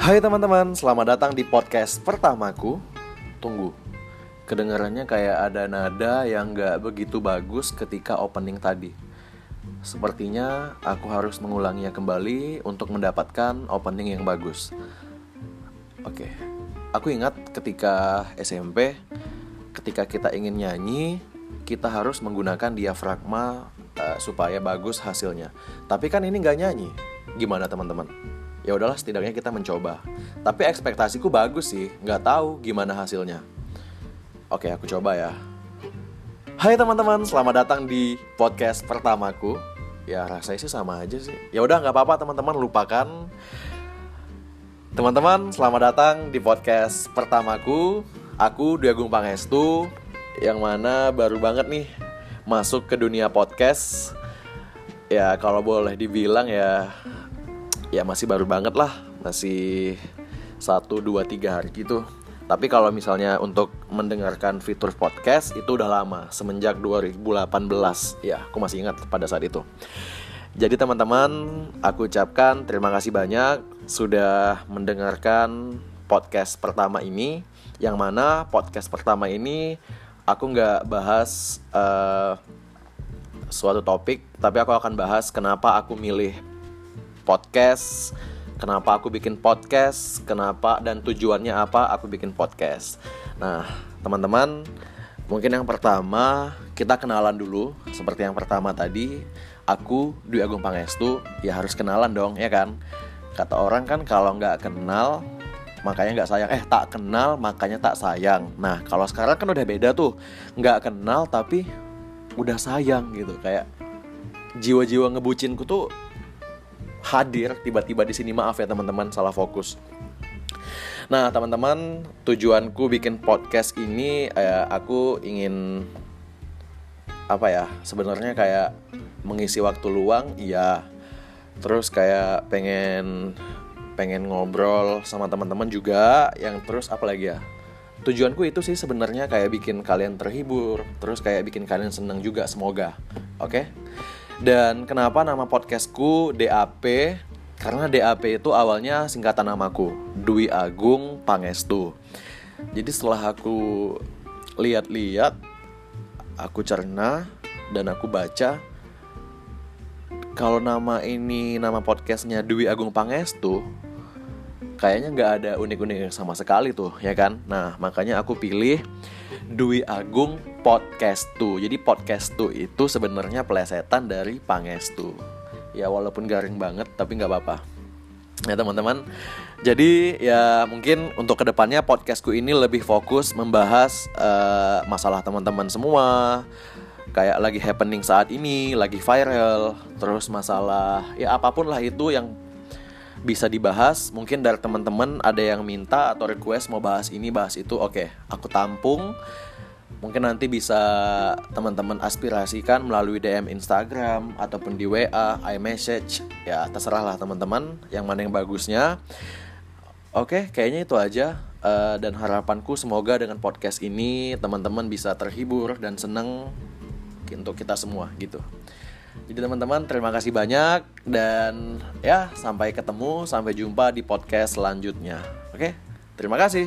Hai teman-teman, selamat datang di podcast pertamaku. Tunggu, kedengarannya kayak ada nada yang gak begitu bagus ketika opening tadi. Sepertinya aku harus mengulanginya kembali untuk mendapatkan opening yang bagus. Oke, aku ingat ketika SMP Ketika kita ingin nyanyi, kita harus menggunakan diafragma uh, supaya bagus hasilnya. Tapi kan ini gak nyanyi, gimana teman-teman? Ya udahlah setidaknya kita mencoba. Tapi ekspektasiku bagus sih nggak tahu gimana hasilnya. Oke aku coba ya. Hai teman-teman selamat datang di podcast pertamaku. Ya rasanya sih sama aja sih. Ya udah nggak apa-apa teman-teman lupakan. Teman-teman selamat datang di podcast pertamaku. Aku Dwi Agung Pangestu yang mana baru banget nih masuk ke dunia podcast. Ya kalau boleh dibilang ya ya masih baru banget lah. Masih satu dua tiga hari gitu. Tapi kalau misalnya untuk mendengarkan fitur podcast itu udah lama. Semenjak 2018 ya aku masih ingat pada saat itu. Jadi teman-teman aku ucapkan terima kasih banyak sudah mendengarkan podcast pertama ini. Yang mana podcast pertama ini aku nggak bahas uh, suatu topik tapi aku akan bahas kenapa aku milih podcast. Kenapa aku bikin podcast? Kenapa dan tujuannya apa aku bikin podcast? Nah teman-teman mungkin yang pertama kita kenalan dulu. Seperti yang pertama tadi aku Dwi Agung Pangestu. Ya harus kenalan dong ya kan? Kata orang kan kalau nggak kenal makanya nggak sayang. Eh tak kenal makanya tak sayang. Nah kalau sekarang kan udah beda tuh. Nggak kenal tapi udah sayang gitu. Kayak jiwa-jiwa ngebucinku tuh hadir tiba-tiba di sini. Maaf ya teman-teman salah fokus. Nah teman-teman tujuanku bikin podcast ini eh, aku ingin apa ya sebenarnya kayak mengisi waktu luang iya. Terus kayak pengen pengen ngobrol sama teman-teman juga. Yang terus apa lagi ya? Tujuanku itu sih sebenarnya kayak bikin kalian terhibur terus kayak bikin kalian seneng juga semoga. Oke? okay? Dan kenapa nama podcastku DAP? Karena DAP itu awalnya singkatan namaku, Dwi Agung Pangestu. Jadi setelah aku lihat-lihat, aku cerna dan aku baca kalau nama ini nama podcastnya Dwi Agung Pangestu kayaknya nggak ada unik-unik sama sekali tuh ya kan nah makanya aku pilih Dwi Agung Podcastu. Jadi Podcastu itu sebenarnya plesetan dari Pangestu. Ya walaupun garing banget tapi nggak apa-apa. Ya teman-teman. Jadi ya mungkin untuk ke depannya podcastku ini lebih fokus membahas uh, masalah teman-teman semua. Kayak lagi happening saat ini lagi viral terus masalah ya apa pun lah itu yang bisa dibahas. Mungkin dari teman-teman ada yang minta atau request mau bahas ini bahas itu oke aku tampung. Mungkin nanti bisa teman-teman aspirasikan melalui DM Instagram ataupun di WA, iMessage. Ya terserah lah teman-teman yang mana yang bagusnya. Oke kayaknya itu aja. Uh, dan harapanku semoga dengan podcast ini teman-teman bisa terhibur dan senang untuk kita semua gitu jadi teman-teman terima kasih banyak dan ya sampai ketemu, sampai jumpa di podcast selanjutnya. Oke, terima kasih.